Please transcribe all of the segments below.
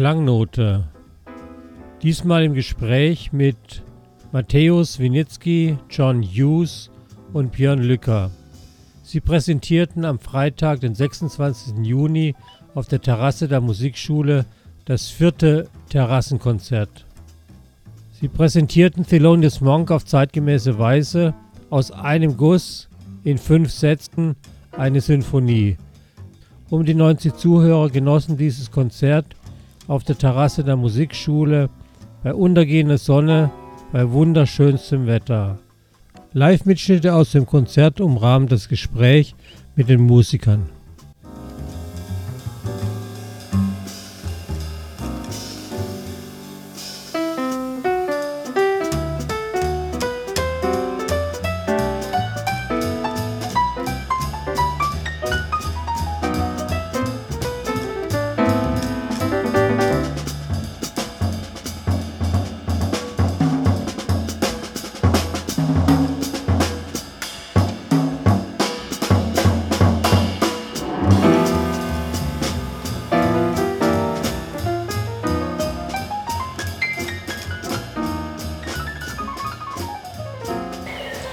Klangnote. Diesmal im Gespräch mit Matthäus Winitzki, John Hughes und Björn Lücker. Sie präsentierten am Freitag, den 26. Juni, auf der Terrasse der Musikschule das vierte Terrassenkonzert. Sie präsentierten Thelonious Monk auf zeitgemäße Weise aus einem Guss in fünf Sätzen eine Sinfonie. Um die 90 Zuhörer genossen dieses Konzert auf der Terrasse der Musikschule bei untergehender Sonne bei wunderschönstem Wetter. Live-Mitschnitte aus dem Konzert umrahmen das Gespräch mit den Musikern.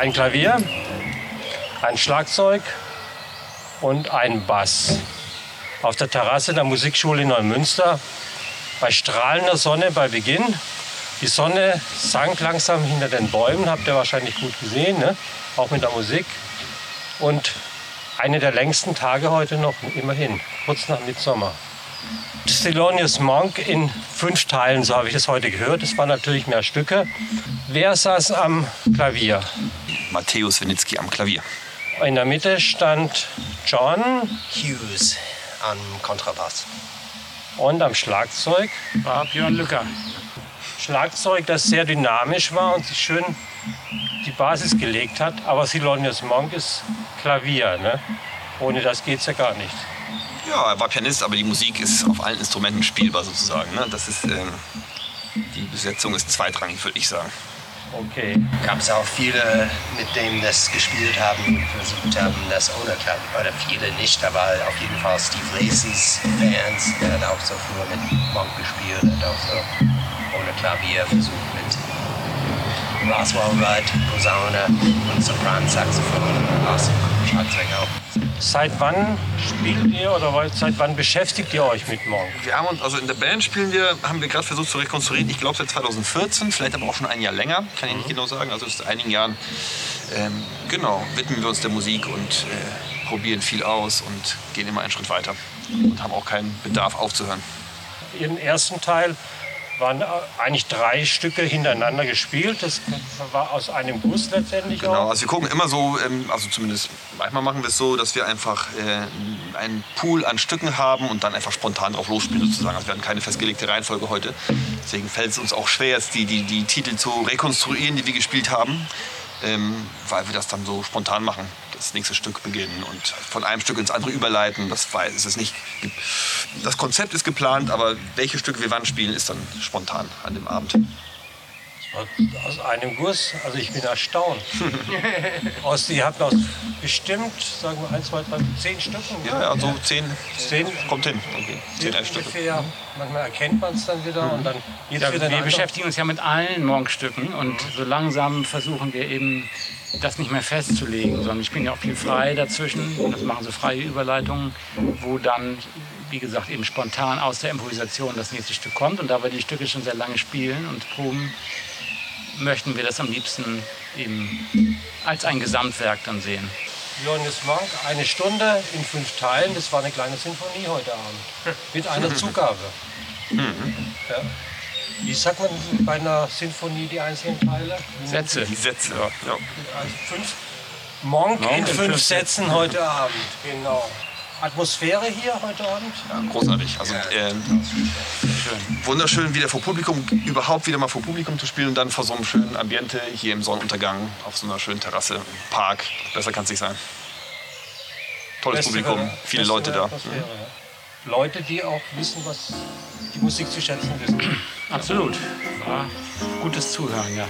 Ein Klavier, ein Schlagzeug und ein Bass. Auf der Terrasse der Musikschule in Neumünster bei strahlender Sonne bei Beginn. Die Sonne sank langsam hinter den Bäumen, habt ihr wahrscheinlich gut gesehen, ne? auch mit der Musik. Und eine der längsten Tage heute noch, immerhin, kurz nach Mitsommer. Thelonious Monk in fünf Teilen, so habe ich es heute gehört. Es waren natürlich mehr Stücke. Wer saß am Klavier? Matthäus Winitzki am Klavier. In der Mitte stand John Hughes am Kontrabass. Und am Schlagzeug war Björn Lücker. Schlagzeug, das sehr dynamisch war und sich schön die Basis gelegt hat. Aber Thelonious Monk ist Klavier. Ne? Ohne das geht es ja gar nicht. Ja, er war Pianist, aber die Musik ist auf allen Instrumenten spielbar sozusagen. Ne? Das ist, ähm, die Besetzung ist zweitrangig, würde ich sagen. Okay. Gab es auch viele, mit denen das gespielt haben versucht haben, das ohne Klavier. Oder viele nicht, aber auf jeden Fall Steve Lacey's Fans. Der hat auch so früher mit Monk gespielt, hat auch so ohne Klavier versucht mit Roswell Rudd, Posaune und Sopran-Saxophon, Bass, Auch. Seit wann spielt ihr oder seit wann beschäftigt ihr euch mit Monk? Wir haben uns, also in der Band spielen wir, haben wir gerade versucht zu rekonstruieren, ich glaube seit 2014, vielleicht aber auch schon ein Jahr länger, kann ich nicht genau sagen, also seit einigen Jahren. Ähm, genau, widmen wir uns der Musik und äh, probieren viel aus und gehen immer einen Schritt weiter und haben auch keinen Bedarf aufzuhören. Ihren ersten Teil waren eigentlich drei Stücke hintereinander gespielt. Das war aus einem Guss letztendlich Genau, auch. also wir gucken immer so, ähm, also zumindest manchmal machen wir es so, dass wir einfach äh, einen Pool an Stücken haben und dann einfach spontan drauf losspielen sozusagen. Also wir hatten keine festgelegte Reihenfolge heute. Deswegen fällt es uns auch schwer, jetzt die, die, die Titel zu rekonstruieren, die wir gespielt haben, ähm, weil wir das dann so spontan machen das nächste Stück beginnen und von einem Stück ins andere überleiten. Das weiß es nicht. Das Konzept ist geplant, aber welche Stücke wir wann spielen, ist dann spontan an dem Abend. Aus einem Guss, also ich bin erstaunt. aus, ihr habt aus bestimmt, sagen wir, 1, 2, 3, 10 Stücken. Ja, ja, so 10, Zehn, kommt hin. Okay. 10, 11 Stücke. ungefähr. Manchmal erkennt man es dann wieder und dann jetzt Ja, wir beschäftigen uns ja mit allen Monk-Stücken und so langsam versuchen wir eben das nicht mehr festzulegen, sondern wir spielen ja auch viel frei dazwischen. Das machen so freie Überleitungen, wo dann, wie gesagt, eben spontan aus der Improvisation das nächste Stück kommt. Und da wir die Stücke schon sehr lange spielen und proben, möchten wir das am liebsten eben als ein Gesamtwerk dann sehen. Johannes Monk, eine Stunde in fünf Teilen. Das war eine kleine Sinfonie heute Abend. Mit einer Zugabe. Ja. Wie sagt man bei einer Sinfonie die einzelnen Teile? Sätze. Die Sätze, ja. Also fünf Monk, Monk in in fünf, fünf Sätzen heute Abend. Genau. Atmosphäre hier heute Abend? Ja, großartig. Also ähm, wunderschön, wieder vor Publikum, überhaupt wieder mal vor Publikum zu spielen und dann vor so einem schönen Ambiente hier im Sonnenuntergang auf so einer schönen Terrasse, im Park. Besser kann es nicht sein. Tolles Beste Publikum, viele Leute da. Atmosphäre, ja. Leute, die auch wissen, was die Musik zu schätzen wissen. Absolut. War gutes Zuhören, ja.